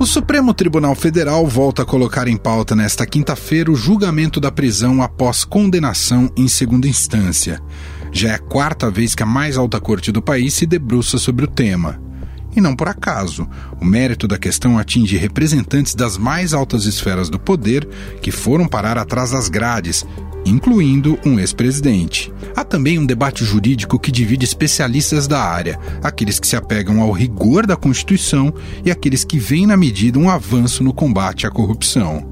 O Supremo Tribunal Federal volta a colocar em pauta nesta quinta-feira o julgamento da prisão após condenação em segunda instância. Já é a quarta vez que a mais alta corte do país se debruça sobre o tema. E não por acaso. O mérito da questão atinge representantes das mais altas esferas do poder que foram parar atrás das grades, incluindo um ex-presidente. Há também um debate jurídico que divide especialistas da área, aqueles que se apegam ao rigor da Constituição e aqueles que veem na medida um avanço no combate à corrupção.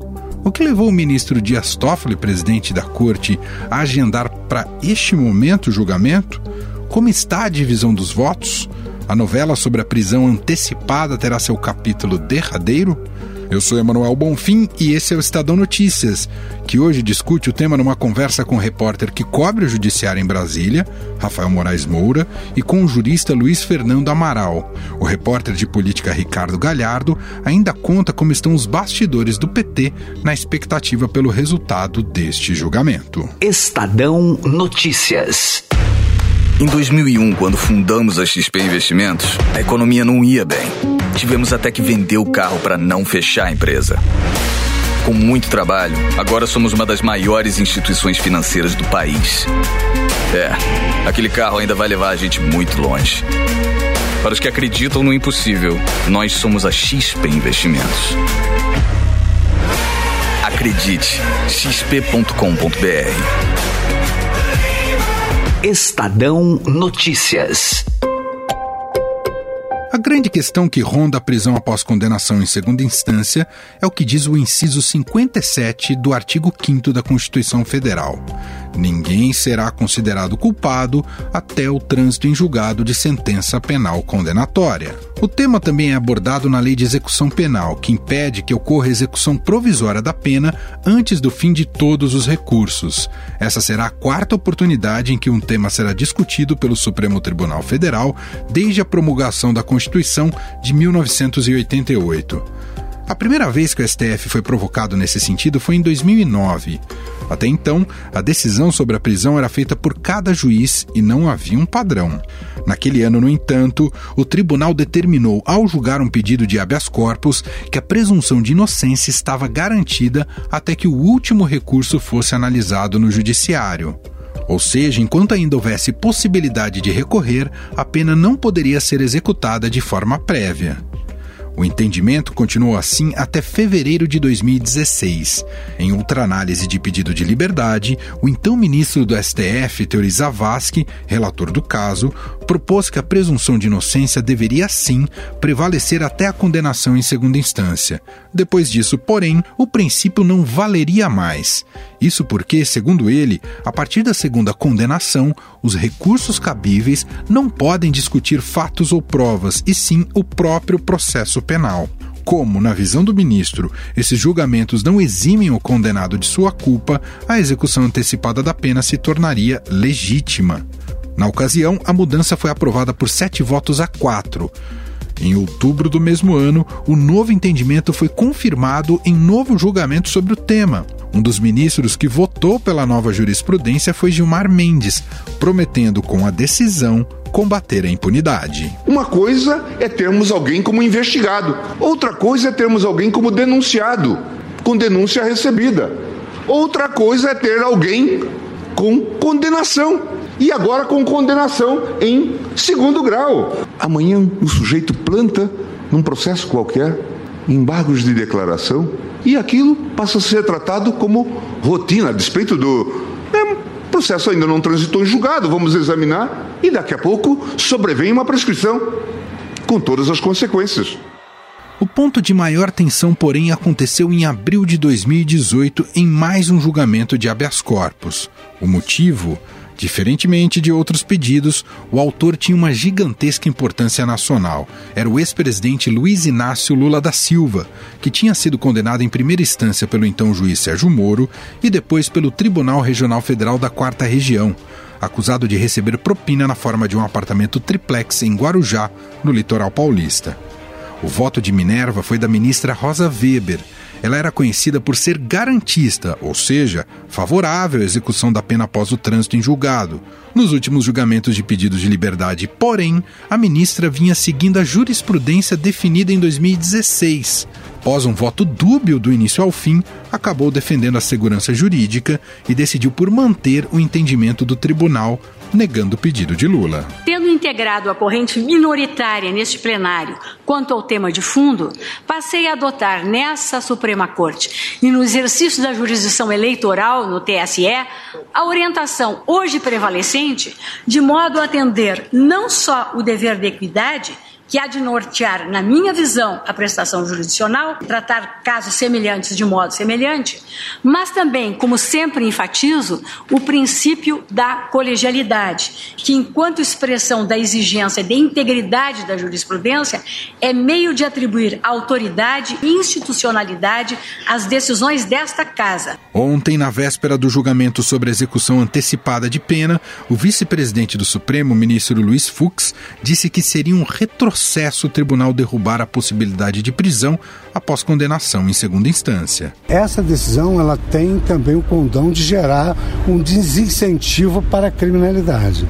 O que levou o ministro Dias Toffoli, presidente da corte, a agendar para este momento o julgamento? Como está a divisão dos votos? A novela sobre a prisão antecipada terá seu capítulo derradeiro? Eu sou Emanuel Bonfim e esse é o Estadão Notícias, que hoje discute o tema numa conversa com o repórter que cobre o judiciário em Brasília, Rafael Moraes Moura, e com o jurista Luiz Fernando Amaral. O repórter de política Ricardo Galhardo ainda conta como estão os bastidores do PT na expectativa pelo resultado deste julgamento. Estadão Notícias. Em 2001, quando fundamos a XP Investimentos, a economia não ia bem. Tivemos até que vender o carro para não fechar a empresa. Com muito trabalho, agora somos uma das maiores instituições financeiras do país. É, aquele carro ainda vai levar a gente muito longe. Para os que acreditam no impossível, nós somos a XP Investimentos. Acredite, xp.com.br. Estadão Notícias. A grande questão que ronda a prisão após condenação em segunda instância é o que diz o inciso 57 do artigo 5 da Constituição Federal. Ninguém será considerado culpado até o trânsito em julgado de sentença penal condenatória. O tema também é abordado na Lei de Execução Penal, que impede que ocorra execução provisória da pena antes do fim de todos os recursos. Essa será a quarta oportunidade em que um tema será discutido pelo Supremo Tribunal Federal desde a promulgação da Constituição de 1988. A primeira vez que o STF foi provocado nesse sentido foi em 2009. Até então, a decisão sobre a prisão era feita por cada juiz e não havia um padrão. Naquele ano, no entanto, o tribunal determinou, ao julgar um pedido de habeas corpus, que a presunção de inocência estava garantida até que o último recurso fosse analisado no judiciário. Ou seja, enquanto ainda houvesse possibilidade de recorrer, a pena não poderia ser executada de forma prévia. O entendimento continuou assim até fevereiro de 2016. Em outra análise de pedido de liberdade, o então ministro do STF, Teori Zavascki, relator do caso, propôs que a presunção de inocência deveria sim prevalecer até a condenação em segunda instância. Depois disso, porém, o princípio não valeria mais. Isso porque, segundo ele, a partir da segunda condenação, os recursos cabíveis não podem discutir fatos ou provas, e sim o próprio processo penal. Como, na visão do ministro, esses julgamentos não eximem o condenado de sua culpa, a execução antecipada da pena se tornaria legítima. Na ocasião, a mudança foi aprovada por sete votos a quatro. Em outubro do mesmo ano, o novo entendimento foi confirmado em novo julgamento sobre o tema. Um dos ministros que votou pela nova jurisprudência foi Gilmar Mendes, prometendo com a decisão combater a impunidade. Uma coisa é termos alguém como investigado, outra coisa é termos alguém como denunciado, com denúncia recebida. Outra coisa é ter alguém com condenação e agora com condenação em segundo grau. Amanhã o sujeito planta num processo qualquer embargos de declaração e aquilo passa a ser tratado como rotina, a despeito do é, processo ainda não transitou em julgado, vamos examinar e daqui a pouco sobrevém uma prescrição com todas as consequências. O ponto de maior tensão, porém, aconteceu em abril de 2018 em mais um julgamento de habeas corpus. O motivo? Diferentemente de outros pedidos, o autor tinha uma gigantesca importância nacional. Era o ex-presidente Luiz Inácio Lula da Silva, que tinha sido condenado em primeira instância pelo então juiz Sérgio Moro e depois pelo Tribunal Regional Federal da Quarta Região, acusado de receber propina na forma de um apartamento triplex em Guarujá, no litoral paulista. O voto de Minerva foi da ministra Rosa Weber. Ela era conhecida por ser garantista, ou seja, favorável à execução da pena após o trânsito em julgado. Nos últimos julgamentos de pedidos de liberdade, porém, a ministra vinha seguindo a jurisprudência definida em 2016. Após um voto dúbio do início ao fim, acabou defendendo a segurança jurídica e decidiu por manter o entendimento do tribunal negando o pedido de Lula. Tendo integrado a corrente minoritária neste plenário quanto ao tema de fundo, passei a adotar nessa Suprema Corte e no exercício da jurisdição eleitoral no TSE a orientação hoje prevalecente de modo a atender não só o dever de equidade, que há de nortear, na minha visão, a prestação jurisdicional, tratar casos semelhantes de modo semelhante, mas também, como sempre enfatizo, o princípio da colegialidade, que, enquanto expressão da exigência de integridade da jurisprudência, é meio de atribuir autoridade e institucionalidade às decisões desta Casa. Ontem, na véspera do julgamento sobre execução antecipada de pena, o vice-presidente do Supremo, ministro Luiz Fux, disse que seria um retrocesso processo o tribunal derrubar a possibilidade de prisão após condenação em segunda instância. Essa decisão ela tem também o condão de gerar um desincentivo para a criminalidade.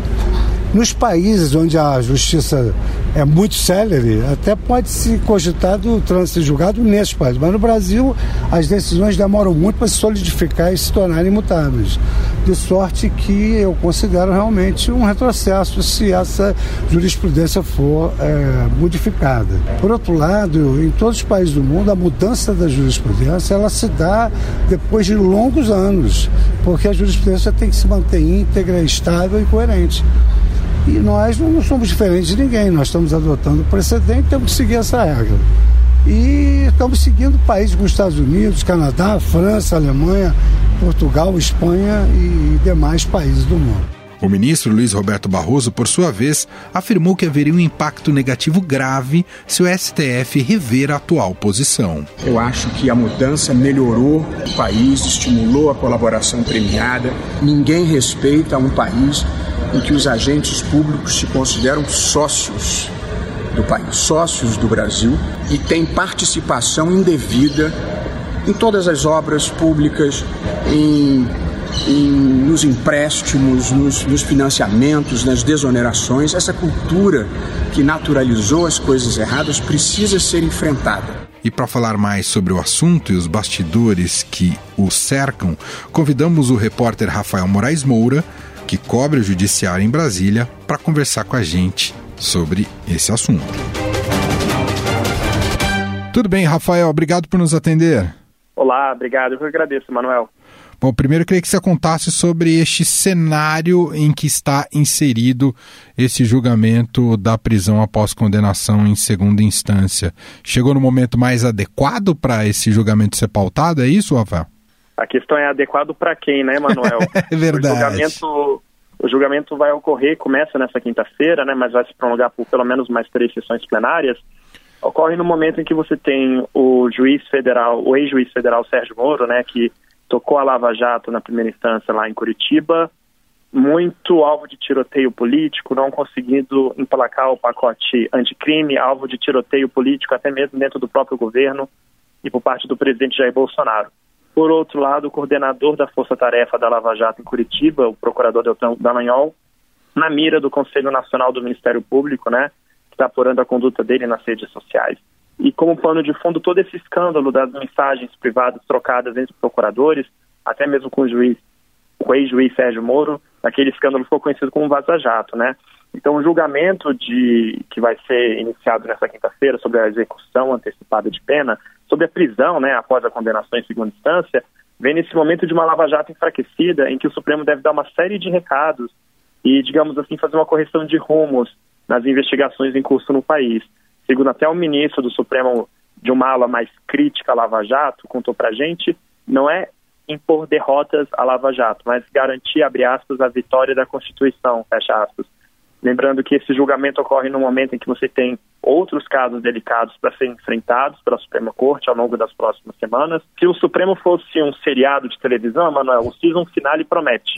Nos países onde a justiça é muito célere, até pode se cogitar do trânsito julgado nesses países. Mas no Brasil, as decisões demoram muito para se solidificar e se tornarem imutáveis. De sorte que eu considero realmente um retrocesso se essa jurisprudência for é, modificada. Por outro lado, em todos os países do mundo, a mudança da jurisprudência ela se dá depois de longos anos, porque a jurisprudência tem que se manter íntegra, estável e coerente. E nós não somos diferentes de ninguém, nós estamos adotando o precedente, temos que seguir essa regra. E estamos seguindo países como Estados Unidos, Canadá, França, Alemanha, Portugal, Espanha e demais países do mundo. O ministro Luiz Roberto Barroso, por sua vez, afirmou que haveria um impacto negativo grave se o STF rever a atual posição. Eu acho que a mudança melhorou o país, estimulou a colaboração premiada. Ninguém respeita um país em que os agentes públicos se consideram sócios do país, sócios do Brasil e têm participação indevida em todas as obras públicas, em, em nos empréstimos, nos, nos financiamentos, nas desonerações. Essa cultura que naturalizou as coisas erradas precisa ser enfrentada. E para falar mais sobre o assunto e os bastidores que o cercam, convidamos o repórter Rafael Moraes Moura que cobre o judiciário em Brasília, para conversar com a gente sobre esse assunto. Tudo bem, Rafael, obrigado por nos atender. Olá, obrigado. Eu agradeço, Manuel. Bom, primeiro eu queria que você contasse sobre este cenário em que está inserido esse julgamento da prisão após condenação em segunda instância. Chegou no momento mais adequado para esse julgamento ser pautado, é isso, Rafael? A questão é adequado para quem, né, Manuel? é verdade. O julgamento, o julgamento vai ocorrer, começa nessa quinta-feira, né, mas vai se prolongar por pelo menos mais três sessões plenárias. Ocorre no momento em que você tem o juiz federal, o ex-juiz federal Sérgio Moro, né, que tocou a Lava Jato na primeira instância lá em Curitiba, muito alvo de tiroteio político, não conseguindo emplacar o pacote anticrime, alvo de tiroteio político até mesmo dentro do próprio governo e por parte do presidente Jair Bolsonaro. Por outro lado, o coordenador da Força Tarefa da Lava Jato em Curitiba, o procurador Deltan Dallagnol, na mira do Conselho Nacional do Ministério Público, né, que está apurando a conduta dele nas redes sociais. E como pano de fundo, todo esse escândalo das mensagens privadas trocadas entre procuradores, até mesmo com o juiz, o ex-juiz Sérgio Moro, aquele escândalo ficou conhecido como Vaza Jato, né? Então, o julgamento de que vai ser iniciado nessa quinta-feira sobre a execução antecipada de pena sobre a prisão, né, após a condenação em segunda instância, vem nesse momento de uma lava-jato enfraquecida, em que o Supremo deve dar uma série de recados e, digamos assim, fazer uma correção de rumos nas investigações em curso no país. Segundo até o ministro do Supremo, de uma ala mais crítica à Lava Jato, contou para a gente, não é impor derrotas à Lava Jato, mas garantir, abre aspas, a vitória da Constituição, fecha aspas. Lembrando que esse julgamento ocorre no momento em que você tem outros casos delicados para serem enfrentados pela Suprema Corte ao longo das próximas semanas. Se o Supremo fosse um seriado de televisão, Manuel, o season finale promete.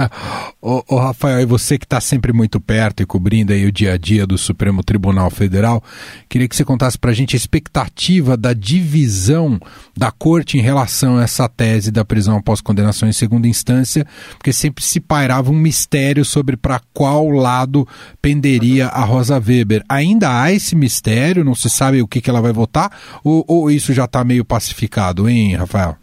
ô, Rafael, e você que está sempre muito perto e cobrindo aí o dia a dia do Supremo Tribunal Federal, queria que você contasse para a gente a expectativa da divisão da Corte em relação a essa tese da prisão após condenação em segunda instância, porque sempre se pairava um mistério sobre para qual lado penderia a Rosa Weber. Ainda há esse mistério, não se sabe o que, que ela vai votar, ou, ou isso já está meio pacificado, hein, Rafael?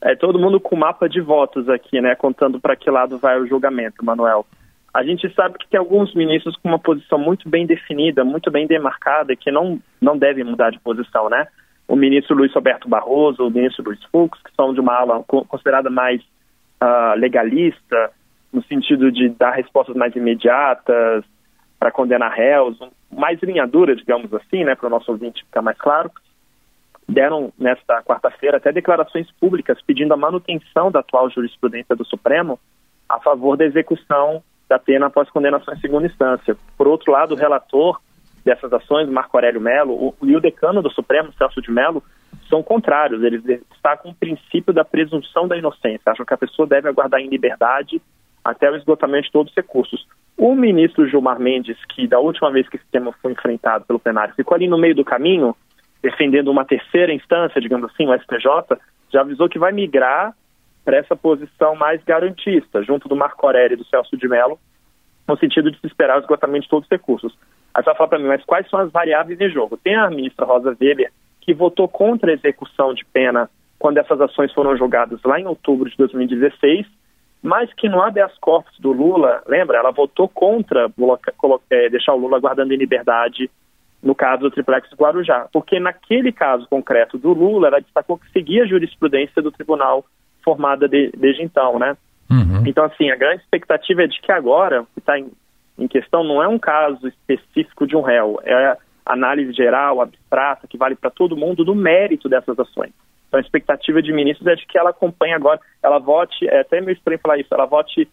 É todo mundo com mapa de votos aqui, né? Contando para que lado vai o julgamento, Manuel. A gente sabe que tem alguns ministros com uma posição muito bem definida, muito bem demarcada, que não, não devem mudar de posição, né? O ministro Luiz Roberto Barroso, o ministro Luiz Fux, que são de uma ala considerada mais uh, legalista, no sentido de dar respostas mais imediatas, para condenar réus, mais linha dura, digamos assim, né, para o nosso ouvinte ficar mais claro, deram nesta quarta-feira até declarações públicas pedindo a manutenção da atual jurisprudência do Supremo a favor da execução da pena após condenação em segunda instância. Por outro lado, o relator dessas ações, Marco Aurélio Melo, e o decano do Supremo, Celso de Mello, são contrários. Eles destacam o princípio da presunção da inocência. Acham que a pessoa deve aguardar em liberdade até o esgotamento de todos os recursos. O ministro Gilmar Mendes, que da última vez que esse tema foi enfrentado pelo plenário, ficou ali no meio do caminho, defendendo uma terceira instância, digamos assim, o STJ, já avisou que vai migrar para essa posição mais garantista, junto do Marco Aurélio e do Celso de Mello, no sentido de se esperar o esgotamento de todos os recursos. Aí você vai falar para mim, mas quais são as variáveis em jogo? Tem a ministra Rosa Weber, que votou contra a execução de pena quando essas ações foram julgadas lá em outubro de 2016, mas que no habeas corpus do Lula, lembra, ela votou contra é, deixar o Lula guardando em liberdade no caso do triplex Guarujá, porque naquele caso concreto do Lula, ela destacou que seguia a jurisprudência do tribunal formada de, desde então, né? Uhum. Então, assim, a grande expectativa é de que agora, o que está em, em, questão não é um caso específico de um réu, é análise geral, abstrata, que vale para todo mundo do mérito dessas ações. Então a expectativa de ministros é de que ela acompanhe agora, ela vote, é até meio estranho falar isso, ela vote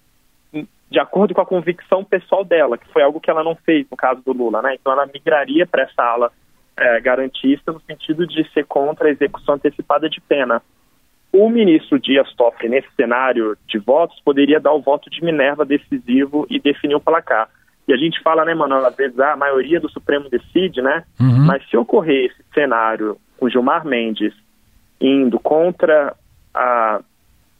de acordo com a convicção pessoal dela, que foi algo que ela não fez no caso do Lula, né? Então ela migraria para essa ala é, garantista no sentido de ser contra a execução antecipada de pena. O ministro Dias Toffoli, nesse cenário de votos, poderia dar o voto de Minerva decisivo e definir o placar. E a gente fala, né, Manuel, às vezes ah, a maioria do Supremo decide, né? Uhum. Mas se ocorrer esse cenário com Gilmar Mendes indo contra a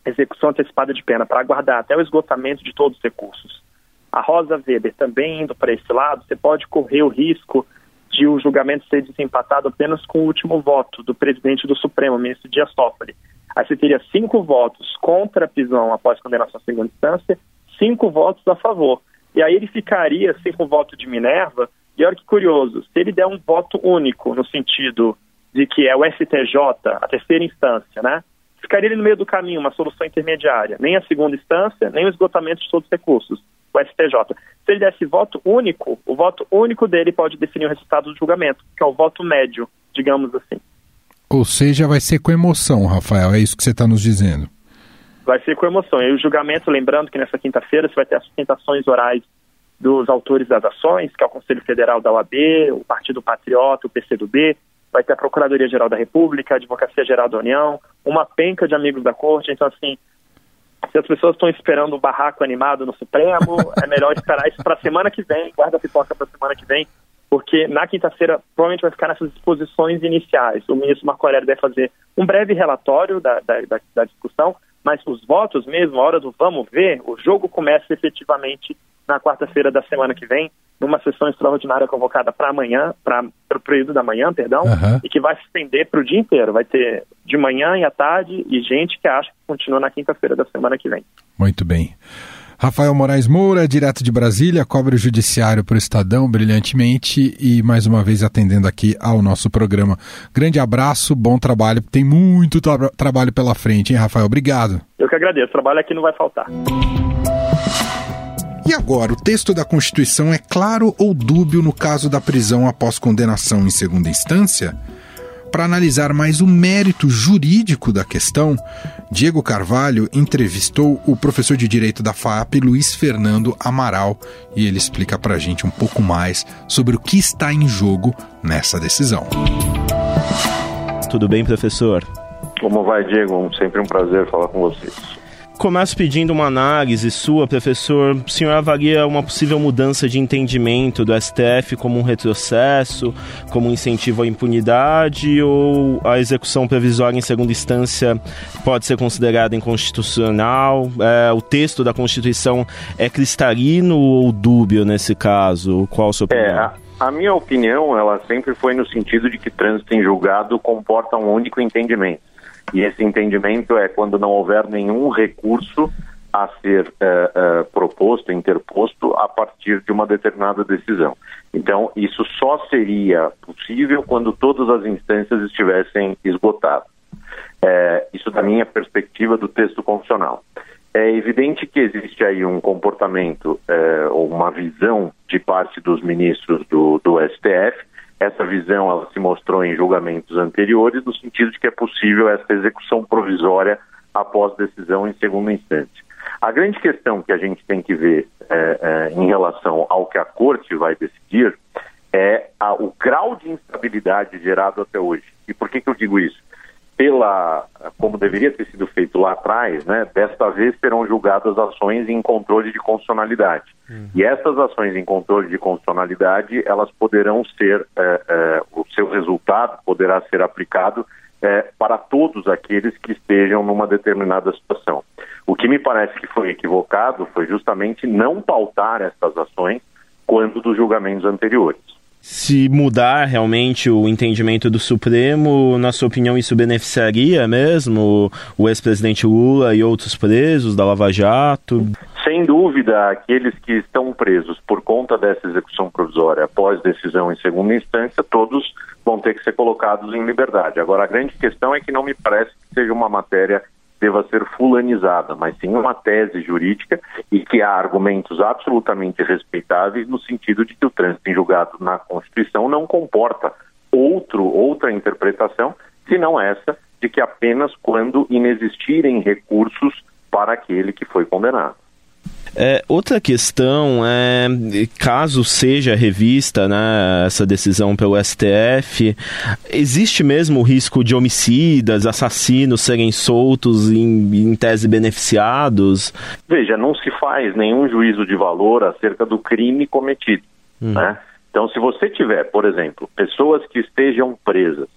execução antecipada de pena para aguardar até o esgotamento de todos os recursos, a Rosa Weber também indo para esse lado, você pode correr o risco de o julgamento ser desempatado apenas com o último voto do presidente do Supremo, ministro Dias Toffoli. Aí você teria cinco votos contra a prisão após condenação em segunda instância, cinco votos a favor. E aí ele ficaria cinco votos de Minerva, e olha que curioso, se ele der um voto único no sentido de que é o STJ, a terceira instância, né? Ficaria ali no meio do caminho, uma solução intermediária. Nem a segunda instância, nem o esgotamento de todos os recursos, o STJ. Se ele desse voto único, o voto único dele pode definir o resultado do julgamento, que é o voto médio, digamos assim. Ou seja, vai ser com emoção, Rafael, é isso que você está nos dizendo. Vai ser com emoção. E o julgamento, lembrando que nessa quinta-feira você vai ter as sustentações orais dos autores das ações, que é o Conselho Federal da OAB, o Partido Patriota, o PCdoB, vai ter a Procuradoria-Geral da República, a Advocacia-Geral da União, uma penca de amigos da Corte. Então, assim, se as pessoas estão esperando o um barraco animado no Supremo, é melhor esperar isso para a semana que vem, guarda a pipoca para a semana que vem, porque na quinta-feira provavelmente vai ficar nessas disposições iniciais. O ministro Marco Aurélio deve fazer um breve relatório da, da, da, da discussão, mas os votos mesmo, a hora do vamos ver, o jogo começa efetivamente na quarta-feira da semana que vem, numa sessão extraordinária convocada para amanhã, para o período da manhã, perdão, uhum. e que vai se estender para o dia inteiro. Vai ter de manhã e à tarde e gente que acha que continua na quinta-feira da semana que vem. Muito bem. Rafael Moraes Moura, direto de Brasília, cobre o judiciário para o Estadão brilhantemente e mais uma vez atendendo aqui ao nosso programa. Grande abraço, bom trabalho. Tem muito tra trabalho pela frente, hein, Rafael? Obrigado. Eu que agradeço. Trabalho aqui não vai faltar. E agora, o texto da Constituição é claro ou dúbio no caso da prisão após condenação em segunda instância? Para analisar mais o mérito jurídico da questão, Diego Carvalho entrevistou o professor de Direito da FAP, Luiz Fernando Amaral, e ele explica para a gente um pouco mais sobre o que está em jogo nessa decisão. Tudo bem, professor? Como vai, Diego? Sempre um prazer falar com vocês. Começo pedindo uma análise sua, professor. O senhor avalia uma possível mudança de entendimento do STF como um retrocesso, como um incentivo à impunidade, ou a execução provisória em segunda instância pode ser considerada inconstitucional? É, o texto da Constituição é cristalino ou dúbio nesse caso? Qual a sua opinião? É, a, a minha opinião, ela sempre foi no sentido de que trânsito em julgado comporta um único entendimento e esse entendimento é quando não houver nenhum recurso a ser eh, eh, proposto, interposto a partir de uma determinada decisão. Então, isso só seria possível quando todas as instâncias estivessem esgotadas. É, isso da minha perspectiva do texto constitucional. É evidente que existe aí um comportamento ou uma visão de parte dos ministros do, do STF essa visão ela se mostrou em julgamentos anteriores, no sentido de que é possível essa execução provisória após decisão em segunda instância. A grande questão que a gente tem que ver é, é, em relação ao que a Corte vai decidir é a, o grau de instabilidade gerado até hoje. E por que, que eu digo isso? Pela como deveria ter sido feito lá atrás, né, desta vez serão julgadas ações em controle de constitucionalidade. Uhum. E essas ações em controle de constitucionalidade, elas poderão ser, é, é, o seu resultado poderá ser aplicado é, para todos aqueles que estejam numa determinada situação. O que me parece que foi equivocado foi justamente não pautar essas ações quando dos julgamentos anteriores se mudar realmente o entendimento do Supremo, na sua opinião, isso beneficiaria mesmo o ex-presidente Lula e outros presos da Lava Jato? Sem dúvida, aqueles que estão presos por conta dessa execução provisória após decisão em segunda instância, todos vão ter que ser colocados em liberdade. Agora, a grande questão é que não me parece que seja uma matéria deva ser fulanizada, mas sim uma tese jurídica e que há argumentos absolutamente respeitáveis no sentido de que o trânsito em julgado na Constituição não comporta outro, outra interpretação, senão essa de que apenas quando inexistirem recursos para aquele que foi condenado. É, outra questão é, caso seja revista né, essa decisão pelo STF, existe mesmo o risco de homicidas, assassinos serem soltos em, em tese beneficiados? Veja, não se faz nenhum juízo de valor acerca do crime cometido. Hum. Né? Então, se você tiver, por exemplo, pessoas que estejam presas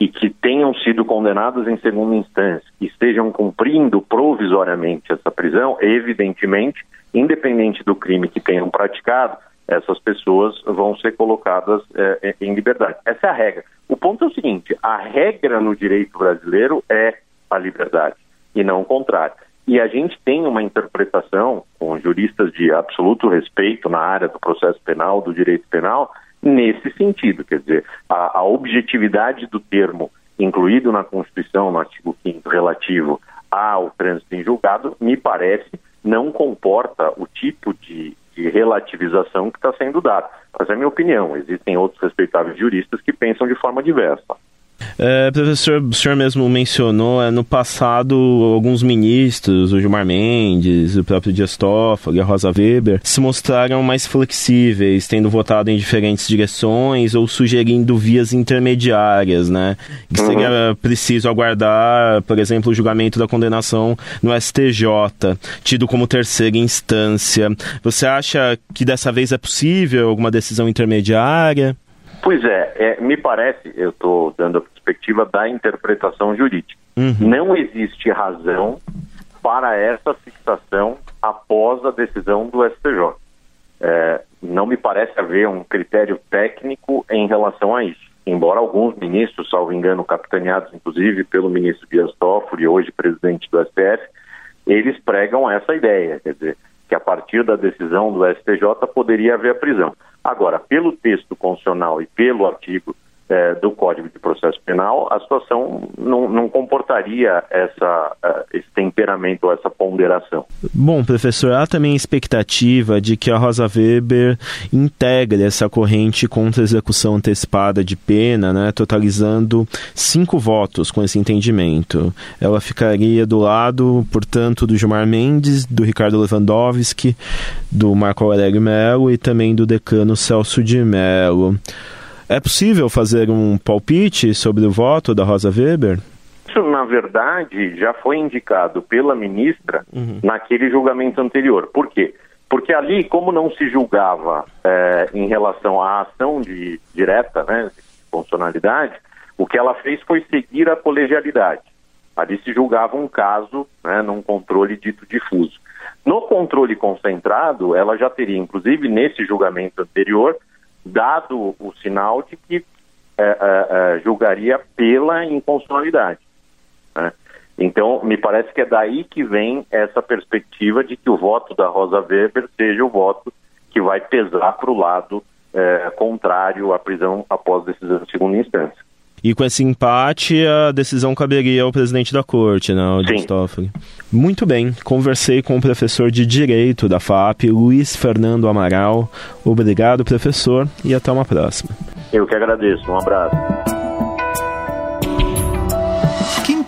e que tenham sido condenadas em segunda instância, que estejam cumprindo provisoriamente essa prisão, evidentemente, independente do crime que tenham praticado, essas pessoas vão ser colocadas é, em liberdade. Essa é a regra. O ponto é o seguinte: a regra no direito brasileiro é a liberdade e não o contrário. E a gente tem uma interpretação com juristas de absoluto respeito na área do processo penal, do direito penal, nesse sentido. Quer dizer, a, a objetividade do termo incluído na Constituição, no artigo 5 relativo ao trânsito em julgado, me parece não comporta o tipo de, de relativização que está sendo dado. Mas é a minha opinião. Existem outros respeitáveis juristas que pensam de forma diversa. É, professor, o senhor mesmo mencionou, é, no passado, alguns ministros, o Gilmar Mendes, o próprio Dias Toffoli, a Rosa Weber, se mostraram mais flexíveis, tendo votado em diferentes direções ou sugerindo vias intermediárias, né? Que uhum. seria preciso aguardar, por exemplo, o julgamento da condenação no STJ, tido como terceira instância. Você acha que dessa vez é possível alguma decisão intermediária? Pois é, é me parece, eu estou dando a perspectiva da interpretação jurídica. Uhum. Não existe razão para essa fixação após a decisão do STJ. É, não me parece haver um critério técnico em relação a isso. Embora alguns ministros, salvo engano, capitaneados inclusive pelo ministro Dias Toffoli, hoje presidente do STF, eles pregam essa ideia, quer dizer, que a partir da decisão do STJ poderia haver a prisão. Agora, pelo texto constitucional e pelo artigo é, do Código de Processo Penal, a situação não, não comportaria essa, uh, esse temperamento essa ponderação. Bom, professor, há também a expectativa de que a Rosa Weber integre essa corrente contra a execução antecipada de pena, né, totalizando cinco votos com esse entendimento. Ela ficaria do lado, portanto, do Gilmar Mendes, do Ricardo Lewandowski, do Marco Aurélio Melo e também do decano Celso de Mello. É possível fazer um palpite sobre o voto da Rosa Weber? Isso, na verdade, já foi indicado pela ministra uhum. naquele julgamento anterior. Por quê? Porque ali, como não se julgava é, em relação à ação de, direta, né, de funcionalidade, o que ela fez foi seguir a colegialidade. Ali se julgava um caso né, num controle dito difuso. No controle concentrado, ela já teria, inclusive nesse julgamento anterior, dado o sinal de que é, é, é, julgaria pela inconstitucionalidade. Né? Então, me parece que é daí que vem essa perspectiva de que o voto da Rosa Weber seja o voto que vai pesar para o lado é, contrário à prisão após decisão de segunda instância. E com esse empate, a decisão caberia ao presidente da corte, né, o Toffoli. Muito bem, conversei com o professor de Direito da FAP, Luiz Fernando Amaral. Obrigado, professor, e até uma próxima. Eu que agradeço, um abraço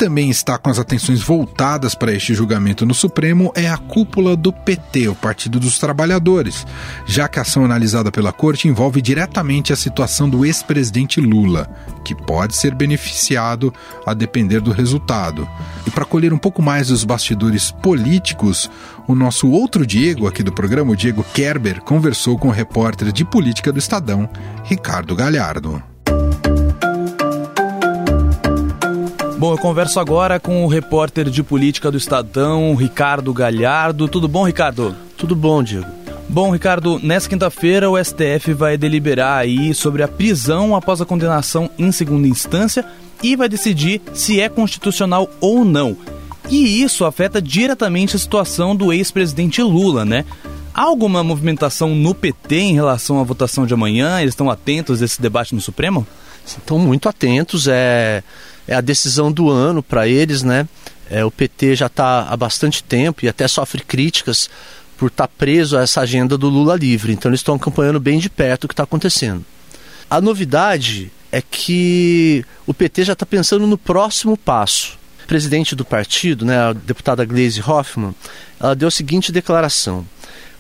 também está com as atenções voltadas para este julgamento no Supremo é a cúpula do PT, o Partido dos Trabalhadores, já que a ação analisada pela Corte envolve diretamente a situação do ex-presidente Lula, que pode ser beneficiado a depender do resultado. E para colher um pouco mais dos bastidores políticos, o nosso outro Diego aqui do programa, o Diego Kerber, conversou com o repórter de política do Estadão, Ricardo Galhardo. Bom, eu converso agora com o repórter de política do Estadão, Ricardo Galhardo. Tudo bom, Ricardo? Tudo bom, Diego. Bom, Ricardo, nessa quinta-feira o STF vai deliberar aí sobre a prisão após a condenação em segunda instância e vai decidir se é constitucional ou não. E isso afeta diretamente a situação do ex-presidente Lula, né? Há alguma movimentação no PT em relação à votação de amanhã? Eles estão atentos a esse debate no Supremo? Estão muito atentos. É é a decisão do ano para eles, né? É, o PT já está há bastante tempo e até sofre críticas por estar tá preso a essa agenda do Lula livre. Então eles estão acompanhando bem de perto o que está acontecendo. A novidade é que o PT já está pensando no próximo passo. O presidente do partido, né, a deputada Gleisi Hoffmann, ela deu a seguinte declaração: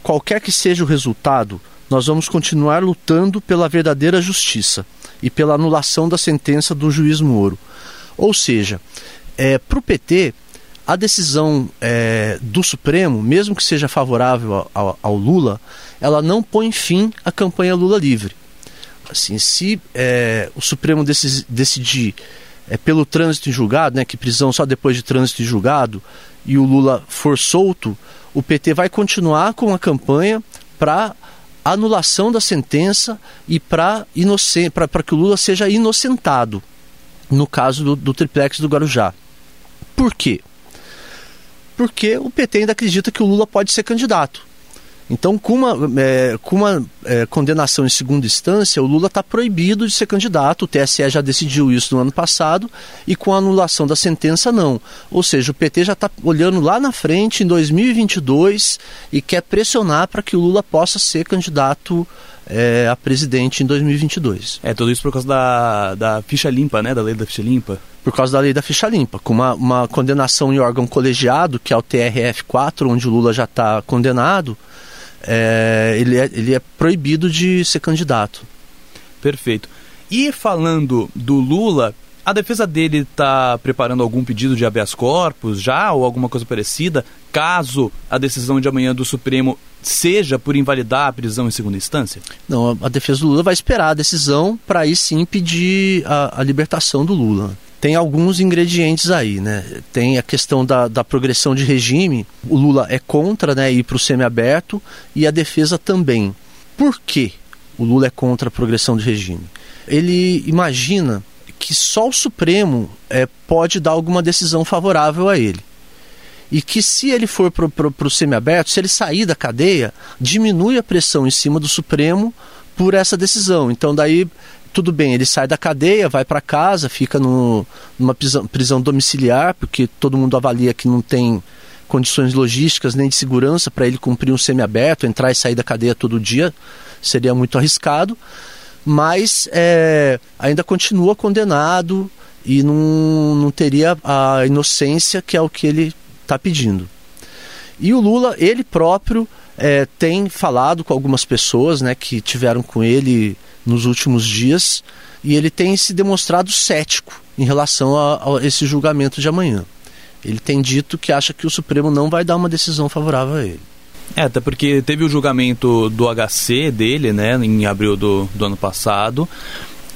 qualquer que seja o resultado, nós vamos continuar lutando pela verdadeira justiça e pela anulação da sentença do juiz Moro. Ou seja, é, para o PT, a decisão é, do Supremo, mesmo que seja favorável ao, ao, Lula, ela não põe fim à campanha Lula livre. Assim, se é, o Supremo decidir é, pelo trânsito em julgado, né, que prisão só depois de trânsito em julgado, e o Lula for solto, o PT vai continuar com a campanha para anulação da sentença e para que o Lula seja inocentado no caso do, do triplex do Guarujá. Por quê? Porque o PT ainda acredita que o Lula pode ser candidato. Então, com uma, é, com uma é, condenação em segunda instância, o Lula está proibido de ser candidato. O TSE já decidiu isso no ano passado e com a anulação da sentença, não. Ou seja, o PT já está olhando lá na frente, em 2022, e quer pressionar para que o Lula possa ser candidato é, a presidente em 2022. É, tudo isso por causa da, da ficha limpa, né? Da lei da ficha limpa. Por causa da lei da ficha limpa. Com uma, uma condenação em órgão colegiado, que é o TRF4, onde o Lula já está condenado, é, ele, é, ele é proibido de ser candidato. Perfeito. E falando do Lula, a defesa dele está preparando algum pedido de habeas corpus já ou alguma coisa parecida, caso a decisão de amanhã do Supremo seja por invalidar a prisão em segunda instância? Não, a defesa do Lula vai esperar a decisão para aí sim pedir a, a, libertação do Lula. Tem alguns ingredientes aí, né? Tem a questão da, da progressão de regime. O Lula é contra né, ir para o semiaberto e a defesa também. Por que o Lula é contra a progressão de regime? Ele imagina que só o Supremo é, pode dar alguma decisão favorável a ele e que se ele for para o semiaberto, se ele sair da cadeia, diminui a pressão em cima do Supremo por essa decisão. Então daí tudo bem, ele sai da cadeia, vai para casa, fica no, numa prisão, prisão domiciliar, porque todo mundo avalia que não tem condições logísticas nem de segurança para ele cumprir um semiaberto, entrar e sair da cadeia todo dia, seria muito arriscado. Mas é, ainda continua condenado e não, não teria a inocência que é o que ele está pedindo. E o Lula, ele próprio, é, tem falado com algumas pessoas né, que tiveram com ele nos últimos dias e ele tem se demonstrado cético em relação a, a esse julgamento de amanhã. Ele tem dito que acha que o Supremo não vai dar uma decisão favorável a ele. É, até porque teve o julgamento do HC dele, né, em abril do, do ano passado,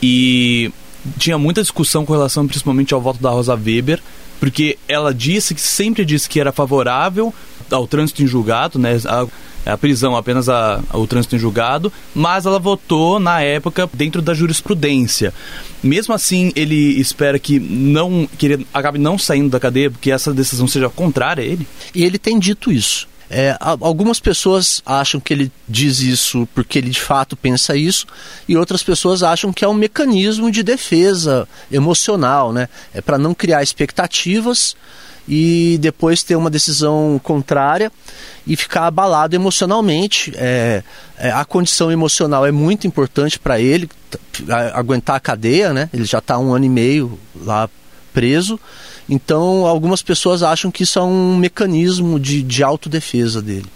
e tinha muita discussão com relação principalmente ao voto da Rosa Weber, porque ela disse que sempre disse que era favorável ao trânsito em julgado, né, a, a prisão apenas a, o trânsito em julgado, mas ela votou na época dentro da jurisprudência. Mesmo assim, ele espera que não que ele acabe não saindo da cadeia, porque essa decisão seja contrária a ele. E ele tem dito isso. É, algumas pessoas acham que ele diz isso porque ele de fato pensa isso, e outras pessoas acham que é um mecanismo de defesa emocional, né? É para não criar expectativas e depois ter uma decisão contrária e ficar abalado emocionalmente. É, é, a condição emocional é muito importante para ele aguentar a cadeia, né? Ele já está um ano e meio lá preso. Então, algumas pessoas acham que isso é um mecanismo de, de autodefesa dele.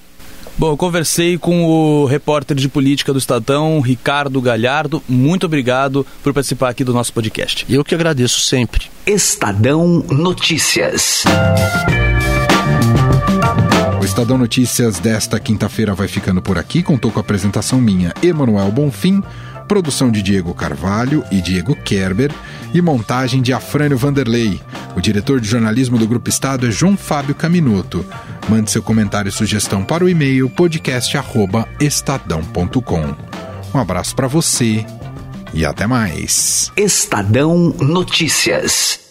Bom, eu conversei com o repórter de política do Estadão, Ricardo Galhardo. Muito obrigado por participar aqui do nosso podcast. Eu que agradeço sempre. Estadão Notícias. O Estadão Notícias desta quinta-feira vai ficando por aqui. Contou com a apresentação minha, Emanuel Bonfim, produção de Diego Carvalho e Diego Kerber e montagem de Afrânio Vanderlei. O diretor de jornalismo do Grupo Estado é João Fábio Caminuto. Mande seu comentário e sugestão para o e-mail podcast@estadão.com. Um abraço para você e até mais. Estadão Notícias.